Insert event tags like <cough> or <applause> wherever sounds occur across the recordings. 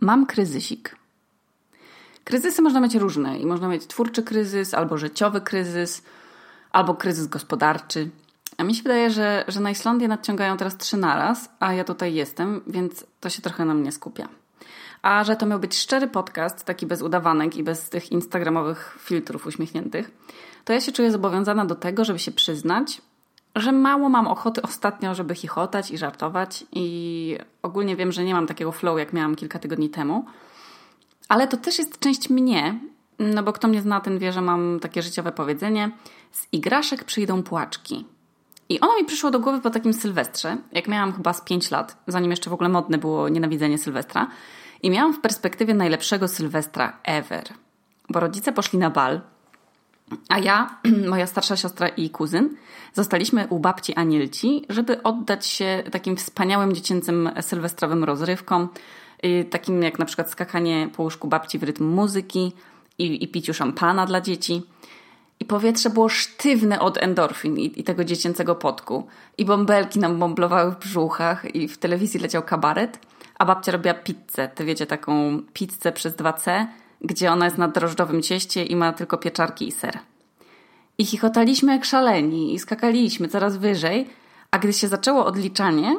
Mam kryzysik. Kryzysy można mieć różne i można mieć twórczy kryzys, albo życiowy kryzys, albo kryzys gospodarczy. A mi się wydaje, że, że na Islandię nadciągają teraz trzy naraz, a ja tutaj jestem, więc to się trochę na mnie skupia. A że to miał być szczery podcast, taki bez udawanek i bez tych instagramowych filtrów uśmiechniętych, to ja się czuję zobowiązana do tego, żeby się przyznać, że mało mam ochoty ostatnio, żeby chichotać i żartować i ogólnie wiem, że nie mam takiego flow, jak miałam kilka tygodni temu. Ale to też jest część mnie, no bo kto mnie zna, ten wie, że mam takie życiowe powiedzenie z igraszek przyjdą płaczki. I ono mi przyszło do głowy po takim Sylwestrze, jak miałam chyba z 5 lat, zanim jeszcze w ogóle modne było nienawidzenie Sylwestra. I miałam w perspektywie najlepszego Sylwestra ever. Bo rodzice poszli na bal, a ja, <clears throat> moja starsza siostra i kuzyn zostaliśmy u babci Anielci, żeby oddać się takim wspaniałym dziecięcym sylwestrowym rozrywkom, y, takim jak na przykład skakanie po łóżku babci w rytm muzyki i, i piciu szampana dla dzieci. I powietrze było sztywne od endorfin i, i, tego dziecięcego potku. I bąbelki nam bąblowały w brzuchach i w telewizji leciał kabaret, a babcia robiła pizzę. Ty wiecie, taką pizzę przez 2C, gdzie ona jest na drożdżowym cieście i ma tylko pieczarki i ser. I chichotaliśmy jak szaleni i skakaliśmy coraz wyżej, a gdy się zaczęło odliczanie,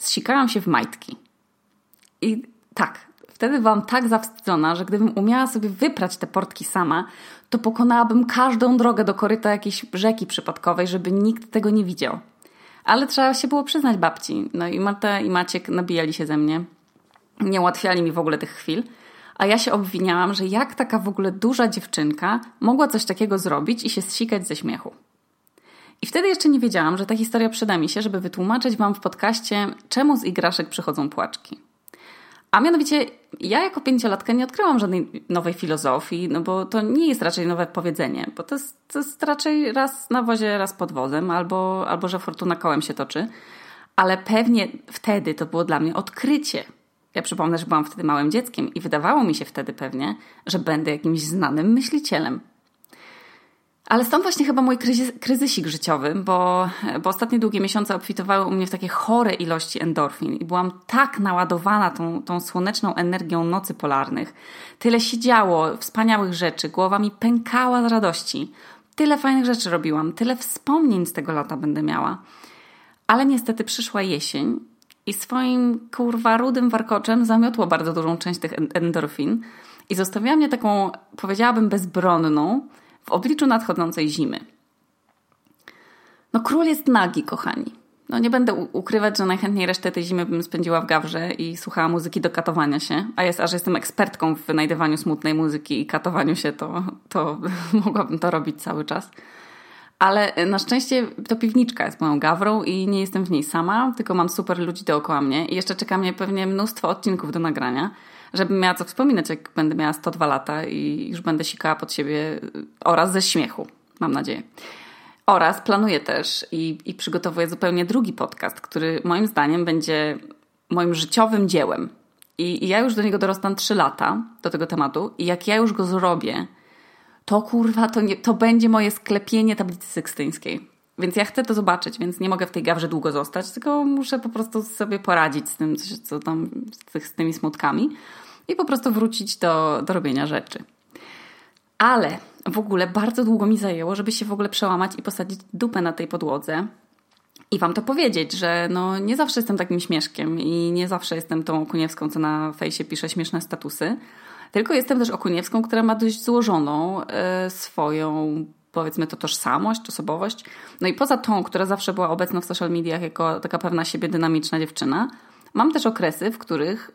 zsikałam się w majtki. I tak, wtedy byłam tak zawstydzona, że gdybym umiała sobie wyprać te portki sama, to pokonałabym każdą drogę do koryta jakiejś rzeki przypadkowej, żeby nikt tego nie widział. Ale trzeba się było przyznać babci. No i Marta i Maciek nabijali się ze mnie. Nie ułatwiali mi w ogóle tych chwil a ja się obwiniałam, że jak taka w ogóle duża dziewczynka mogła coś takiego zrobić i się zsikać ze śmiechu. I wtedy jeszcze nie wiedziałam, że ta historia przyda mi się, żeby wytłumaczyć Wam w podcaście, czemu z igraszek przychodzą płaczki. A mianowicie, ja jako pięciolatka nie odkryłam żadnej nowej filozofii, no bo to nie jest raczej nowe powiedzenie, bo to jest, to jest raczej raz na wozie, raz pod wozem, albo, albo że fortuna kołem się toczy. Ale pewnie wtedy to było dla mnie odkrycie, ja przypomnę, że byłam wtedy małym dzieckiem i wydawało mi się wtedy pewnie, że będę jakimś znanym myślicielem. Ale stąd właśnie chyba mój kryzys, kryzysik życiowy, bo, bo ostatnie długie miesiące obfitowały u mnie w takie chore ilości endorfin i byłam tak naładowana tą, tą słoneczną energią nocy polarnych. Tyle się działo, wspaniałych rzeczy, głowa mi pękała z radości. Tyle fajnych rzeczy robiłam, tyle wspomnień z tego lata będę miała. Ale niestety przyszła jesień i swoim kurwa rudym warkoczem zamiotło bardzo dużą część tych endorfin i zostawiła mnie taką, powiedziałabym, bezbronną w obliczu nadchodzącej zimy. No król jest nagi, kochani. No nie będę ukrywać, że najchętniej resztę tej zimy bym spędziła w gawrze i słuchała muzyki do katowania się. A jest, a że jestem ekspertką w wynajdywaniu smutnej muzyki i katowaniu się, to, to <laughs> mogłabym to robić cały czas. Ale e, na szczęście to piwniczka jest moją gawrą i nie jestem w niej sama, tylko mam super ludzi dookoła mnie i jeszcze czeka mnie pewnie mnóstwo odcinków do nagrania, żebym miała co wspominać, jak będę miała 102 lata i już będę sikała pod siebie e, oraz ze śmiechu, mam nadzieję. Oraz planuję też i, i przygotowuję zupełnie drugi podcast, który moim zdaniem będzie moim życiowym dziełem. I, I ja już do niego dorostam 3 lata, do tego tematu, i jak ja już go zrobię, to kurwa, to, nie, to będzie moje sklepienie tablicy sekstyńskiej. Więc ja chcę to zobaczyć, więc nie mogę w tej gawrze długo zostać, tylko muszę po prostu sobie poradzić z tym, co tam, z, tymi smutkami i po prostu wrócić do, do robienia rzeczy. Ale w ogóle bardzo długo mi zajęło, żeby się w ogóle przełamać i posadzić dupę na tej podłodze i wam to powiedzieć, że no nie zawsze jestem takim śmieszkiem i nie zawsze jestem tą Kuniewską, co na fejsie pisze śmieszne statusy, tylko jestem też Okuniewską, która ma dość złożoną e, swoją powiedzmy to tożsamość, osobowość. No i poza tą, która zawsze była obecna w social mediach jako taka pewna siebie dynamiczna dziewczyna, mam też okresy, w których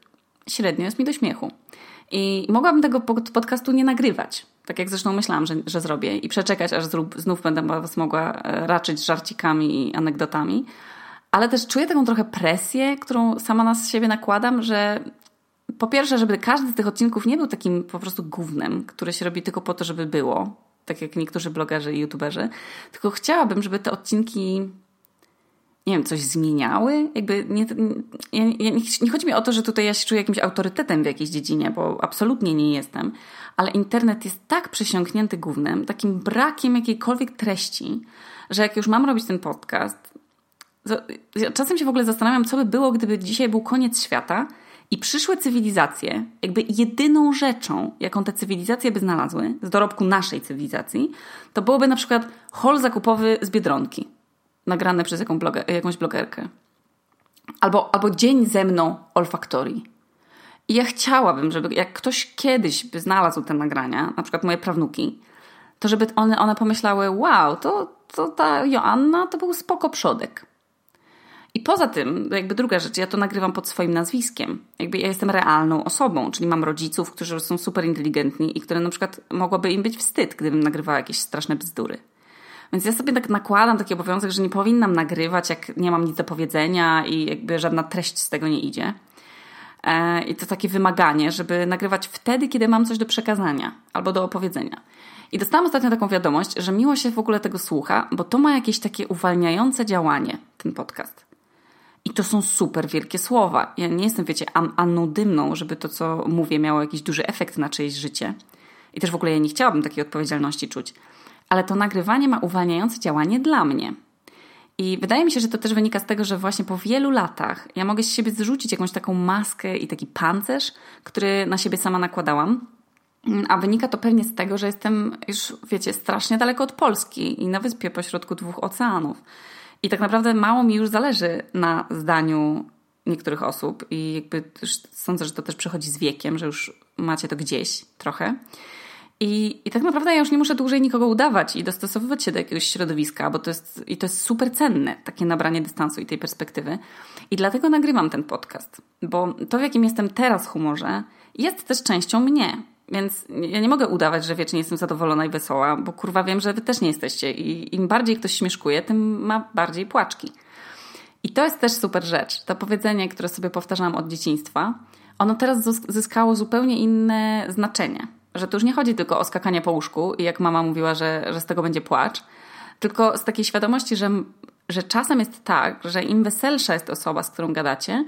średnio jest mi do śmiechu. I mogłabym tego podcastu nie nagrywać, tak jak zresztą myślałam, że, że zrobię, i przeczekać, aż znów będę Was mogła e, raczyć żarcikami i anegdotami. Ale też czuję taką trochę presję, którą sama na siebie nakładam, że po pierwsze, żeby każdy z tych odcinków nie był takim po prostu głównym, które się robi tylko po to, żeby było, tak jak niektórzy blogerzy i youtuberzy, tylko chciałabym, żeby te odcinki nie wiem, coś zmieniały. Jakby nie, nie, nie, chodzi mi o to, że tutaj ja się czuję jakimś autorytetem w jakiejś dziedzinie, bo absolutnie nie jestem, ale internet jest tak przesiąknięty głównym, takim brakiem jakiejkolwiek treści, że jak już mam robić ten podcast, czasem się w ogóle zastanawiam, co by było, gdyby dzisiaj był koniec świata I przyszłe cywilizacje, jakby jedyną rzeczą, jaką te cywilizacje by znalazły z dorobku naszej cywilizacji, to byłoby na przykład hol zakupowy z Biedronki, nagrany przez jaką jakąś blogerkę. Albo, albo dzień ze mną olfaktorii. I ja chciałabym, żeby jak ktoś kiedyś by znalazł te nagrania, na przykład moje prawnuki, to żeby one, one pomyślały, wow, to, to ta Joanna to był spoko przodek. I poza tym, jakby druga rzecz, ja to nagrywam pod swoim nazwiskiem. Jakby ja jestem realną osobą, czyli mam rodziców, którzy są super inteligentni i które na przykład mogłoby im być wstyd, gdybym nagrywała jakieś straszne bzdury. Więc ja sobie tak nakładam taki obowiązek, że nie powinnam nagrywać, jak nie mam nic do powiedzenia i jakby żadna treść z tego nie idzie. E, I to takie wymaganie, żeby nagrywać wtedy, kiedy mam coś do przekazania albo do opowiedzenia. I dostałam ostatnio taką wiadomość, że miło się w ogóle tego słucha, bo to ma jakieś takie uwalniające działanie, ten podcast. I to są super wielkie słowa. Ja nie jestem, wiecie, an anodymną, żeby to, co mówię, miało jakiś duży efekt na czyjeś życie. I też w ogóle ja nie chciałabym takiej odpowiedzialności czuć. Ale to nagrywanie ma uwalniające działanie dla mnie. I wydaje mi się, że to też wynika z tego, że właśnie po wielu latach ja mogę z siebie zrzucić jakąś taką maskę i taki pancerz, który na siebie sama nakładałam. A wynika to pewnie z tego, że jestem już, wiecie, strasznie daleko od Polski i na wyspie pośrodku dwóch oceanów. I tak naprawdę mało mi już zależy na zdaniu niektórych osób i jakby sądzę, że to też przychodzi z wiekiem, że już macie to gdzieś trochę. I, I tak naprawdę ja już nie muszę dłużej nikogo udawać i dostosowywać się do jakiegoś środowiska, bo to jest, i to jest super cenne, takie nabranie dystansu i tej perspektywy. I dlatego nagrywam ten podcast, bo to, w jakim jestem teraz humorze, jest też częścią mnie. Więc ja nie mogę udawać, że wiecznie jestem zadowolona i wesoła, bo kurwa wiem, że wy też nie jesteście i im bardziej ktoś śmieszkuje, tym ma bardziej płaczki. I to jest też super rzecz. To powiedzenie, które sobie powtarzałam od dzieciństwa, ono teraz zyskało zupełnie inne znaczenie. Że to już nie chodzi tylko o skakanie po łóżku i jak mama mówiła, że, że z tego będzie płacz, tylko z takiej świadomości, że, że czasem jest tak, że im weselsza jest osoba, z którą gadacie,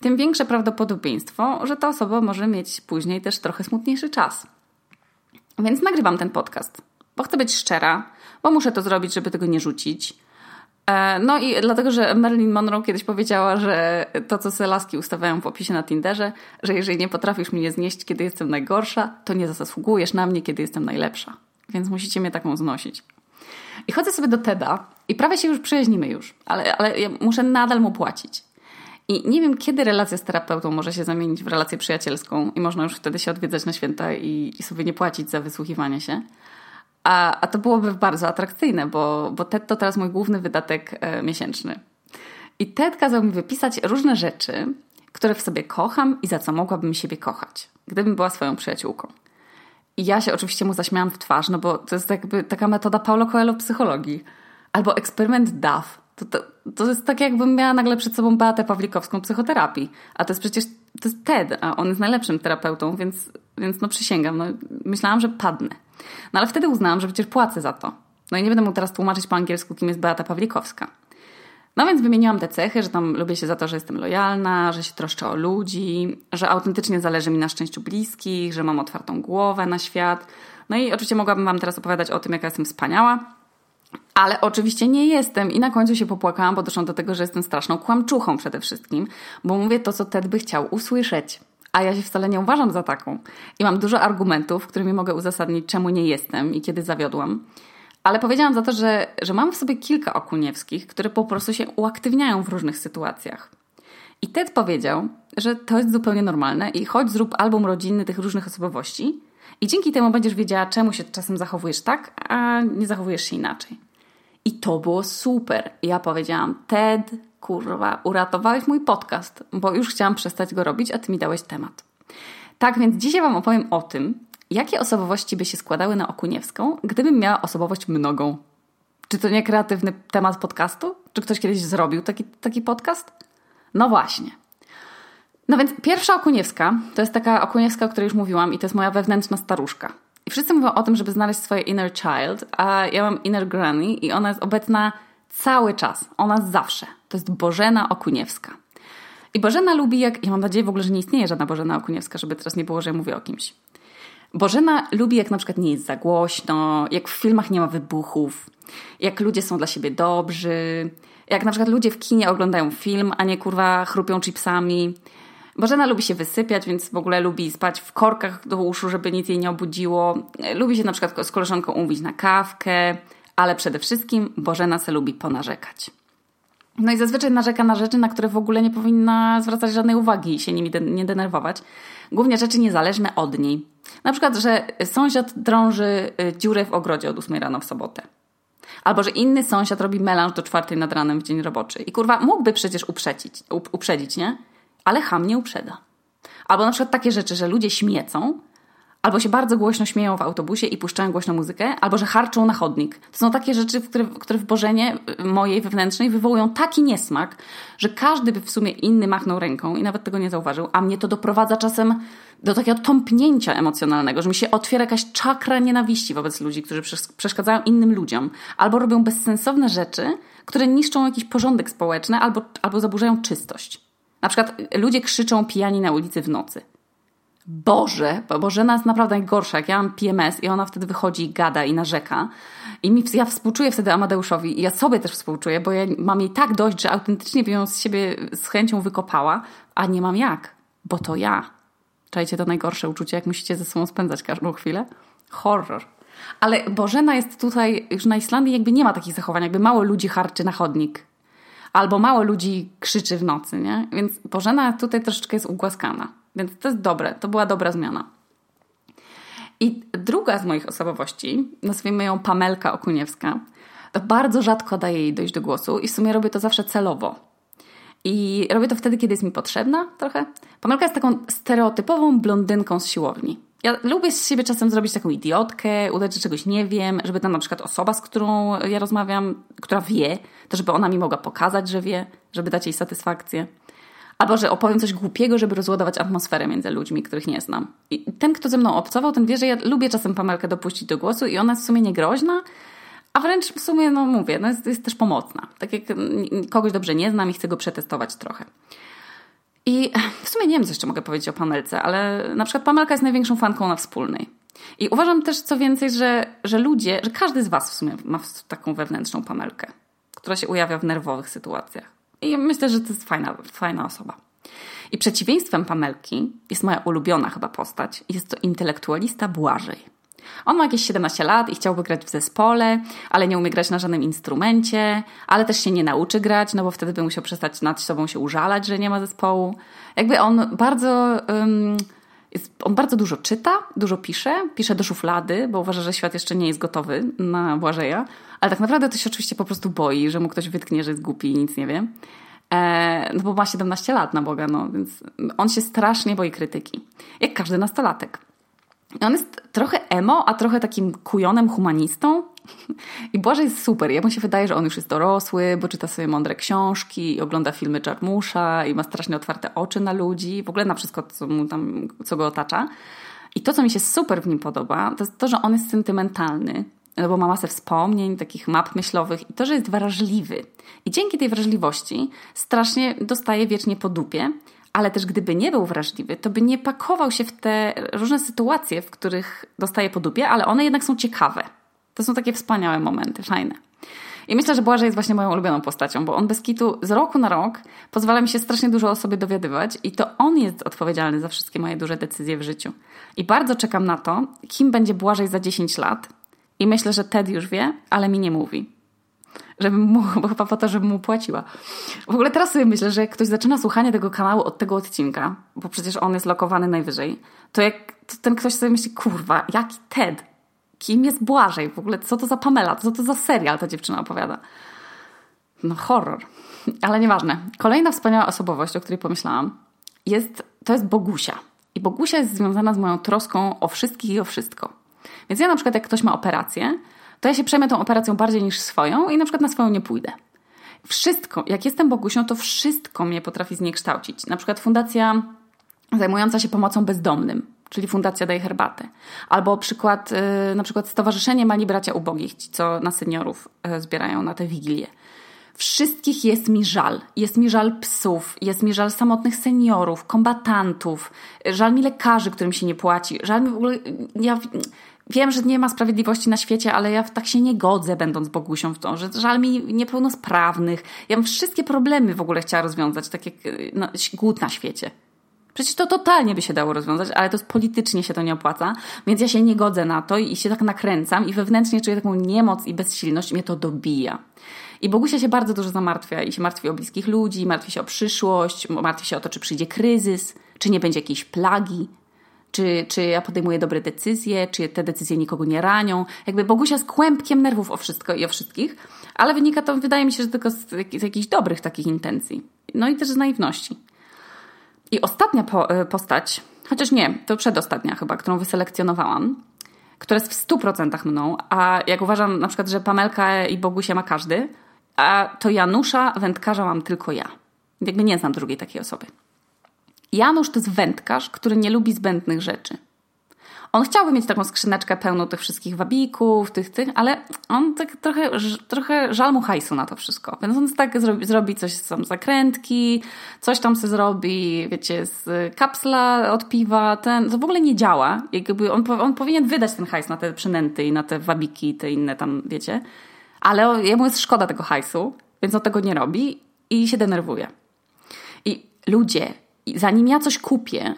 tym większe prawdopodobieństwo, że ta osoba może mieć później też trochę smutniejszy czas. Więc nagrywam ten podcast, bo chcę być szczera, bo muszę to zrobić, żeby tego nie rzucić. E, no i dlatego, że Marilyn Monroe kiedyś powiedziała, że to, co se laski ustawiają w opisie na Tinderze, że jeżeli nie potrafisz mnie znieść, kiedy jestem najgorsza, to nie zasługujesz na mnie, kiedy jestem najlepsza. Więc musicie mnie taką znosić. I chodzę sobie do Teda i prawie się już przyjaźnimy już, ale, ale ja muszę nadal mu płacić. I nie wiem, kiedy relacja z terapeutą może się zamienić w relację przyjacielską i można już wtedy się odwiedzać na święta i, i sobie nie płacić za wysłuchiwanie się. A, a to byłoby bardzo atrakcyjne, bo, bo TED to teraz mój główny wydatek e, miesięczny. I TED kazał mi wypisać różne rzeczy, które w sobie kocham i za co mogłabym siebie kochać, gdybym była swoją przyjaciółką. I ja się oczywiście mu zaśmiałam w twarz, no bo to jest jakby taka metoda Paulo Coelho psychologii. Albo eksperyment DAF, to, to, to jest tak, jakbym miała nagle przed sobą Beatę Pawlikowską psychoterapii. A to jest przecież to jest TED, a on jest najlepszym terapeutą, więc, więc no przysięgam, no, myślałam, że padnę. No ale wtedy uznałam, że przecież płacę za to. No i nie będę mu teraz tłumaczyć po angielsku, kim jest Beata Pawlikowska. No więc wymieniłam te cechy, że tam lubię się za to, że jestem lojalna, że się troszczę o ludzi, że autentycznie zależy mi na szczęściu bliskich, że mam otwartą głowę na świat. No i oczywiście mogłabym Wam teraz opowiadać o tym, jaka jestem wspaniała, ale oczywiście nie jestem i na końcu się popłakałam, bo doszłam do tego, że jestem straszną kłamczuchą przede wszystkim, bo mówię to, co Ted by chciał usłyszeć. A ja się wcale nie uważam za taką. I mam dużo argumentów, którymi mogę uzasadnić, czemu nie jestem i kiedy zawiodłam. Ale powiedziałam za to, że, że mam w sobie kilka okuniewskich, które po prostu się uaktywniają w różnych sytuacjach. I Ted powiedział, że to jest zupełnie normalne i choć zrób album rodzinny tych różnych osobowości i dzięki temu będziesz wiedziała, czemu się czasem zachowujesz tak, a nie zachowujesz się inaczej. I to było super. Ja powiedziałam, Ted, kurwa, uratowałeś mój podcast, bo już chciałam przestać go robić, a ty mi dałeś temat. Tak więc dzisiaj Wam opowiem o tym, jakie osobowości by się składały na Okuniewską, gdybym miała osobowość mnogą. Czy to nie kreatywny temat podcastu? Czy ktoś kiedyś zrobił taki, taki podcast? No właśnie. No więc pierwsza Okuniewska to jest taka Okuniewska, o której już mówiłam i to jest moja wewnętrzna staruszka. I wszyscy mówią o tym, żeby znaleźć swoje inner child, a ja mam inner granny i ona jest obecna cały czas. Ona zawsze. To jest Bożena Okuniewska. I Bożena lubi jak... Ja mam nadzieję w ogóle, że nie istnieje żadna Bożena Okuniewska, żeby teraz nie było, że ja mówię o kimś. Bożena lubi jak na przykład nie jest za głośno, jak w filmach nie ma wybuchów, jak ludzie są dla siebie dobrzy, jak na przykład ludzie w kinie oglądają film, a nie kurwa chrupią chipsami. Bożena lubi się wysypiać, więc w ogóle lubi spać w korkach do uszu, żeby nic jej nie obudziło. Lubi się na przykład z koleżanką umówić na kawkę, ale przede wszystkim Bożena se lubi ponarzekać. No i zazwyczaj narzeka na rzeczy, na które w ogóle nie powinna zwracać żadnej uwagi i się nimi de nie denerwować. Głównie rzeczy niezależne od niej. Na przykład, że sąsiad drąży y, dziurę w ogrodzie od 8 rano w sobotę. Albo, że inny sąsiad robi melanż do czwartej nad ranem w dzień roboczy. I kurwa, mógłby przecież uprzedzić, uprzedzić, nie? Ale ham nie uprzeda. Albo na przykład takie rzeczy, że ludzie śmiecą, albo się bardzo głośno śmieją w autobusie i puszczają głośno muzykę, albo że harczą na chodnik. To są takie rzeczy, które, które w Bożenie y, mojej wewnętrznej wywołują taki niesmak, że każdy by w sumie inny machnął ręką i nawet tego nie zauważył, a mnie to doprowadza czasem do takiego tąpnięcia emocjonalnego, że mi się otwiera jakaś czakra nienawiści wobec ludzi, którzy przeszkadzają innym ludziom, albo robią bezsensowne rzeczy, które niszczą jakiś porządek społeczny, albo, albo zaburzają czystość. Na przykład ludzie krzyczą pijani na ulicy w nocy. Boże, bo Bożena jest naprawdę najgorsza. Jak ja mam PMS i ona wtedy wychodzi i gada i narzeka. I mi, ja współczuję wtedy Amadeuszowi i ja sobie też współczuję, bo ja mam jej tak dość, że autentycznie by ją z siebie z chęcią wykopała, a nie mam jak, bo to ja. Czajcie to najgorsze uczucie, jak musicie ze sobą spędzać każdą chwilę? Horror. Ale Bożena jest tutaj, już na Islandii jakby nie ma takich zachowań, jakby mało ludzi harczy na chodnik. Albo mało ludzi krzyczy w nocy, nie? Więc Bożena tutaj troszeczkę jest ugłaskana. Więc to jest dobre, to była dobra zmiana. I druga z moich osobowości, nazwijmy ją Pamelka Okuniewska, to bardzo rzadko daje jej dojść do głosu i w sumie robię to zawsze celowo. I robię to wtedy, kiedy jest mi potrzebna trochę. Pamelka jest taką stereotypową blondynką z siłowni. Ja lubię z siebie czasem zrobić taką idiotkę, udać, że czegoś nie wiem, żeby tam na przykład osoba, z którą ja rozmawiam, która wie, to żeby ona mi mogła pokazać, że wie, żeby dać jej satysfakcję. Albo że opowiem coś głupiego, żeby rozładować atmosferę między ludźmi, których nie znam. I ten, kto ze mną obcował, ten wie, że ja lubię czasem Pamelkę dopuścić do głosu i ona jest w sumie niegroźna, a wręcz w sumie, no mówię, no jest, jest też pomocna. Tak jak kogoś dobrze nie znam i chcę go przetestować trochę. I w sumie nie wiem, co jeszcze mogę powiedzieć o Pamelce, ale na przykład Pamelka jest największą fanką na wspólnej. I uważam też co więcej, że, że ludzie, że każdy z Was w sumie ma taką wewnętrzną Pamelkę, która się ujawia w nerwowych sytuacjach. I myślę, że to jest fajna, fajna osoba. I przeciwieństwem Pamelki jest moja ulubiona chyba postać. Jest to intelektualista Błażej. On ma jakieś 17 lat i chciałby grać w zespole, ale nie umie grać na żadnym instrumencie, ale też się nie nauczy grać, no bo wtedy by musiał przestać nad sobą się użalać, że nie ma zespołu. Jakby on bardzo... Um, on bardzo dużo czyta, dużo pisze, pisze do szuflady, bo uważa, że świat jeszcze nie jest gotowy na Błażeja, ale tak naprawdę to się oczywiście po prostu boi, że mu ktoś wytknie, że jest głupi i nic nie wie. E, no bo ma 17 lat na Boga, no więc on się strasznie boi krytyki. Jak każdy nastolatek. On jest trochę emo, a trochę takim kujonem humanistą. <laughs> I Błażej jest super. Ja mu się wydaje, że on już jest dorosły, bo czyta sobie mądre książki i ogląda filmy Czarmusza i ma strasznie otwarte oczy na ludzi, w ogóle na wszystko, co, mu tam, co go otacza. I to, co mi się super w nim podoba, to jest to, że on jest sentymentalny, no bo ma masę wspomnień, takich map myślowych i to, że jest wrażliwy. I dzięki tej wrażliwości strasznie dostaje wiecznie po dupie, ale też gdyby nie był wrażliwy, to by nie pakował się w te różne sytuacje, w których dostaje po dupie, ale one jednak są ciekawe. To są takie wspaniałe momenty, fajne. I myślę, że Błażej jest właśnie moją ulubioną postacią, bo on bez kitu z roku na rok pozwala mi się strasznie dużo o sobie dowiadywać i to on jest odpowiedzialny za wszystkie moje duże decyzje w życiu. I bardzo czekam na to, kim będzie Błażej za 10 lat. I myślę, że Ted już wie, ale mi nie mówi żebym mu, <laughs> bo chyba po to, żebym mu płaciła. W ogóle teraz sobie myślę, że jak ktoś zaczyna słuchanie tego kanału od tego odcinka, bo przecież on jest lokowany najwyżej, to jak to ten ktoś sobie myśli, kurwa, jaki Ted? Kim jest Błażej? W ogóle co to za Pamela? Co to za serial ta dziewczyna opowiada? No horror. Ale nieważne. Kolejna wspaniała osobowość, o której pomyślałam, jest, to jest Bogusia. I Bogusia jest związana z moją troską o wszystkich i o wszystko. Więc ja na przykład jak ktoś ma operację, to ja się przejmę tą operacją bardziej niż swoją i na przykład na swoją nie pójdę. Wszystko, jak jestem Bogusią, to wszystko mnie potrafi zniekształcić. Na przykład fundacja zajmująca się pomocą bezdomnym, czyli Fundacja Daj Herbatę. Albo przykład, y, na przykład Stowarzyszenie Mali Bracia Ubogich, co na seniorów y, zbierają na te wigilie. Wszystkich jest mi żal. Jest mi żal psów, jest mi żal samotnych seniorów, kombatantów, żal mi lekarzy, którym się nie płaci, żal mi w ogóle. Ja, wiem, że nie ma sprawiedliwości na świecie, ale ja tak się nie godzę, będąc Bogusią w to, że żal mi niepełnosprawnych. Ja bym wszystkie problemy w ogóle chciała rozwiązać, tak jak no, głód na świecie. Przecież to totalnie by się dało rozwiązać, ale to politycznie się to nie opłaca, więc ja się nie godzę na to i się tak nakręcam i wewnętrznie czuję taką niemoc i bezsilność i mnie to dobija. I Bogusia się bardzo dużo zamartwia i się martwi o bliskich ludzi, martwi się o przyszłość, martwi się o to, czy przyjdzie kryzys, czy nie będzie jakiejś plagi, czy, czy ja podejmuję dobre decyzje, czy te decyzje nikogo nie ranią. Jakby Bogusia z kłębkiem nerwów o wszystko i o wszystkich, ale wynika to, wydaje mi się, że tylko z, z jakichś dobrych takich intencji. No i też z naiwności. I ostatnia po, e, postać, chociaż nie, to przedostatnia chyba, którą wyselekcjonowałam, która jest w 100% mną, a jak uważam na przykład, że Pamelka i Bogusia ma każdy, a to Janusza, wędkarza mam tylko ja. Jakby nie znam drugiej takiej osoby. Janusz to jest wędkarz, który nie lubi zbędnych rzeczy. On chciałby mieć taką skrzyneczkę pełną tych wszystkich wabików, tych, tych, ale on tak trochę, trochę żal mu hajsu na to wszystko. Więc on tak zrobi, zrobi coś, tam zakrętki, coś tam sobie zrobi, wiecie, z kapsla od piwa, ten, to w ogóle nie działa. Jakby on, on powinien wydać ten hajs na te przynęty i na te wabiki, te inne tam, wiecie. Ale jemu jest szkoda tego hajsu, więc on tego nie robi i się denerwuje. I ludzie, zanim ja coś kupię,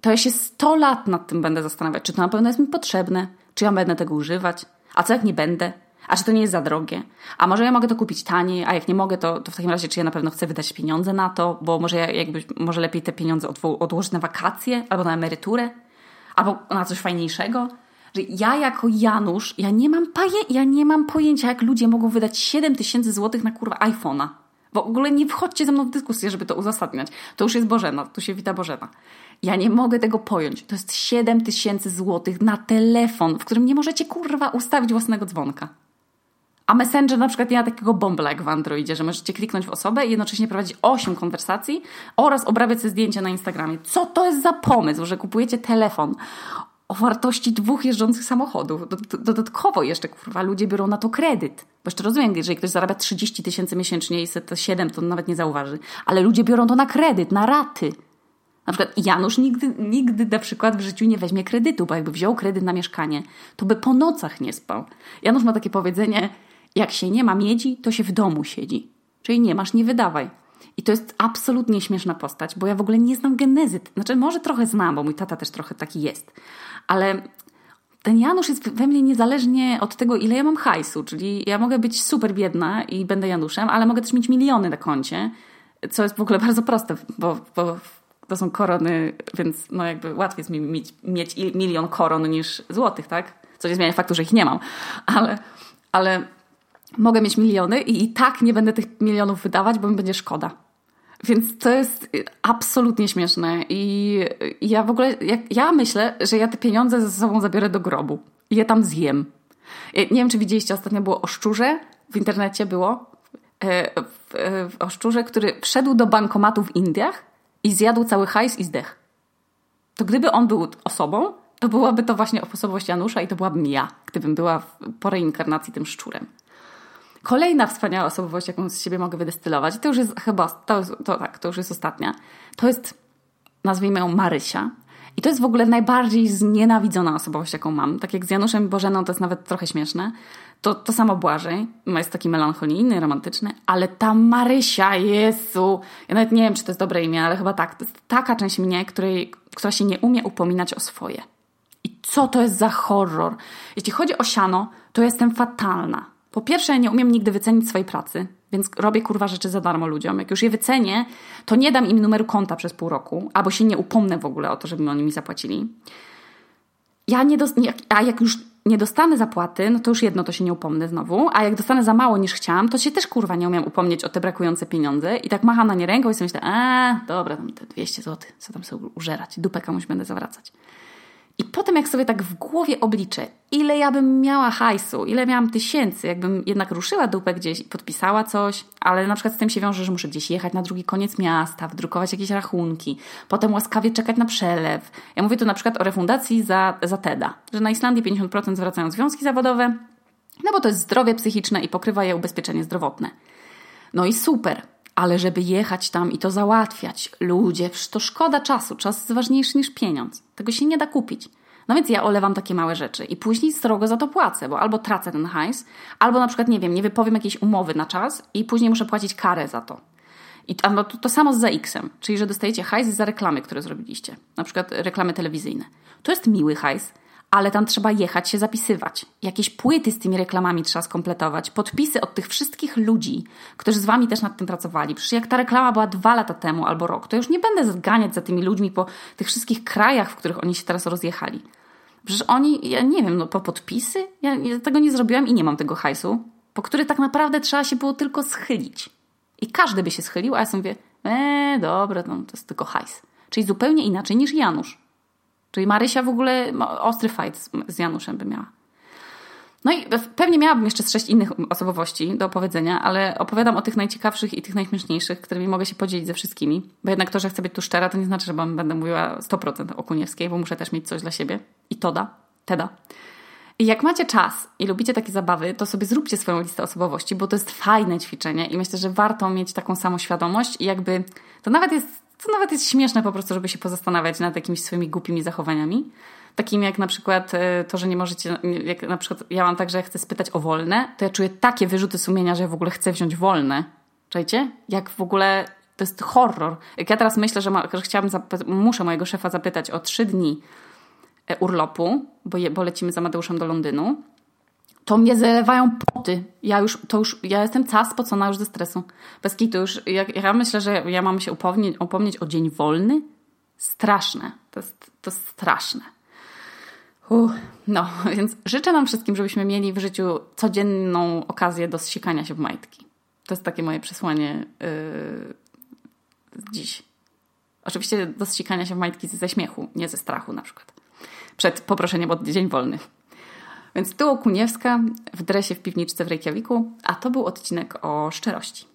to ja się 100 lat nad tym będę zastanawiać, czy to na pewno jest mi potrzebne, czy ja będę tego używać, a co jak nie będę, a czy to nie jest za drogie, a może ja mogę to kupić taniej, a jak nie mogę, to, to w takim razie, czy ja na pewno chcę wydać pieniądze na to, bo może ja jakby, może lepiej te pieniądze odłożyć na wakacje, albo na emeryturę, albo na coś fajniejszego. Że ja jako Janusz, ja nie mam, paje, ja nie mam pojęcia, jak ludzie mogą wydać 7 tysięcy złotych na kurwa iPhone'a. W ogóle nie wchodźcie ze mną w dyskusję, żeby to uzasadniać. To już jest Bożena, tu się wita Bożena. Ja nie mogę tego pojąć. To jest 7 tysięcy złotych na telefon, w którym nie możecie kurwa ustawić własnego dzwonka. A Messenger na przykład nie ma takiego bombla jak w Androidzie, że możecie kliknąć w osobę i jednocześnie prowadzić 8 konwersacji oraz obrabiać sobie zdjęcia na Instagramie. Co to jest za pomysł, że kupujecie telefon o wartości dwóch jeżdżących samochodów. Dodatkowo jeszcze, kurwa, ludzie biorą na to kredyt. Bo jeszcze rozumiem, jeżeli ktoś zarabia 30 tysięcy miesięcznie i te 7, to nawet nie zauważy. Ale ludzie biorą to na kredyt, na raty. Na przykład Janusz nigdy, nigdy na przykład w życiu nie weźmie kredytu, bo jakby wziął kredyt na mieszkanie, to by po nocach nie spał. Janusz ma takie powiedzenie, jak się nie ma miedzi, to się w domu siedzi. Czyli nie masz, nie wydawaj. I to jest absolutnie śmieszna postać, bo ja w ogóle nie znam genezy. Znaczy, może trochę znam, bo mój tata też trochę taki jest. Ale ten Janusz jest we mnie niezależnie od tego, ile ja mam hajsu. Czyli ja mogę być super biedna i będę Januszem, ale mogę też mieć miliony na koncie, co jest w ogóle <laughs> bardzo proste, bo, bo to są korony, więc no jakby łatwiej jest mi mieć, mieć milion koron niż złotych, tak? Co nie zmienia faktu, że ich nie mam. Ale, ale mogę mieć miliony i i tak nie będę tych milionów wydawać, bo mi będzie szkoda. Więc to jest absolutnie śmieszne i ja w ogóle, ja myślę, że ja te pieniądze ze sobą zabiorę do grobu i je tam zjem. Nie wiem, czy widzieliście, ostatnio było o szczurze, w internecie było, e, e, o szczurze, który wszedł do bankomatu w Indiach i zjadł cały hajs i zdech. To gdyby on był osobą, to byłaby to właśnie osobowość Janusza i to byłabym ja, gdybym była po reinkarnacji tym szczurem. Kolejna wspaniała osobowość, jaką z siebie mogę wydestylować, to już jest chyba, to, to tak, to już jest ostatnia, to jest, nazwijmy ją Marysia. I to jest w ogóle najbardziej znienawidzona osobowość, jaką mam. Tak jak z Januszem Bożeną, to jest nawet trochę śmieszne. To, to samo Błażej, jest taki melancholijny, romantyczny, ale ta Marysia, Jezu, ja nawet nie wiem, czy to jest dobre imię, ale chyba tak, to jest taka część mnie, której, która się nie umie upominać o swoje. I co to jest za horror? Jeśli chodzi o siano, to jestem fatalna. Po pierwsze, nie umiem nigdy wycenić swojej pracy, więc robię kurwa rzeczy za darmo ludziom. Jak już je wycenię, to nie dam im numeru konta przez pół roku, albo się nie upomnę w ogóle o to, żeby oni mi zapłacili. Ja nie a jak już nie dostanę zapłaty, no to już jedno to się nie upomnę znowu, a jak dostanę za mało niż chciałam, to się też kurwa nie umiem upomnieć o te brakujące pieniądze i tak macham na nie ręką i sobie myślę, a dobra, tam te 200 zł, co tam sobie użerać, dupę komuś będę zawracać. I potem jak sobie tak w głowie obliczę, ile ja bym miała hajsu, ile miałam tysięcy, jakbym jednak ruszyła dupę gdzieś i podpisała coś, ale na przykład z tym się wiąże, że muszę gdzieś jechać na drugi koniec miasta, wdrukować jakieś rachunki, potem łaskawie czekać na przelew. Ja mówię tu na przykład o refundacji za, za TEDa, że na Islandii 50% zwracają związki zawodowe, no bo to jest zdrowie psychiczne i pokrywa je ubezpieczenie zdrowotne. No i super, ale żeby jechać tam i to załatwiać, ludzie, to szkoda czasu. Czas jest ważniejszy niż pieniądz. Tego się nie da kupić. No więc ja olewam takie małe rzeczy i później strogo za to płacę, bo albo tracę ten hajs, albo na przykład, nie wiem, nie wypowiem jakiejś umowy na czas i później muszę płacić karę za to. I to, to samo z ZX-em, czyli że dostajecie hajs za reklamy, które zrobiliście. Na przykład reklamy telewizyjne. To jest miły hajs, ale tam trzeba jechać się zapisywać. Jakieś płyty z tymi reklamami trzeba skompletować, podpisy od tych wszystkich ludzi, którzy z wami też nad tym pracowali. Przecież jak ta reklama była dwa lata temu albo rok, to już nie będę zganiać za tymi ludźmi po tych wszystkich krajach, w których oni się teraz rozjechali. Przecież oni, ja nie wiem, no po podpisy? Ja, tego nie zrobiłam i nie mam tego hajsu, po który tak naprawdę trzeba się było tylko schylić. I każdy by się schylił, a ja sobie mówię, eee, dobra, no, to jest tylko hajs. Czyli zupełnie inaczej niż Janusz. Czyli Marysia w ogóle ostry fight z Januszem by miała. No i pewnie miałabym jeszcze sześć innych osobowości do opowiedzenia, ale opowiadam o tych najciekawszych i tych najśmieszniejszych, którymi mogę się podzielić ze wszystkimi. Bo jednak to, że chcę być tu szczera, to nie znaczy, że będę mówiła 100% o Kuniewskiej, bo muszę też mieć coś dla siebie. I to da, teda. I jak macie czas i lubicie takie zabawy, to sobie zróbcie swoją listę osobowości, bo to jest fajne ćwiczenie i myślę, że warto mieć taką samą świadomość i jakby to nawet jest, to nawet jest śmieszne po prostu, żeby się pozastanawiać nad jakimiś swoimi głupimi zachowaniami. Takim jak na przykład e, to, że nie możecie, jak na przykład ja mam tak, że ja chcę spytać o wolne, to ja czuję takie wyrzuty sumienia, że ja w ogóle chcę wziąć wolne. Czajcie? Jak w ogóle to jest horror. Jak ja teraz myślę, że, ma, że chciałabym, muszę mojego szefa zapytać o trzy dni E, urlopu, bo, je, bo lecimy za Mateuszem do Londynu, to mnie zalewają poty. Ja już, to już, ja jestem cała spocona już ze stresu. Bez kitu już, ja, ja myślę, że ja mam się upomnieć, upomnieć o dzień wolny. Straszne. To jest, to jest straszne. No, <laughs> więc życzę nam wszystkim, żebyśmy mieli w życiu codzienną okazję do zsikania się w majtki. To jest takie moje przesłanie yy, dziś. Oczywiście do zsikania się w majtki ze śmiechu, nie ze strachu na przykład przed poproszeniem o dzień wolny. Więc tu Kuniewska w dresie w piwniczce w Reykjaviku, a to był odcinek o szczerości.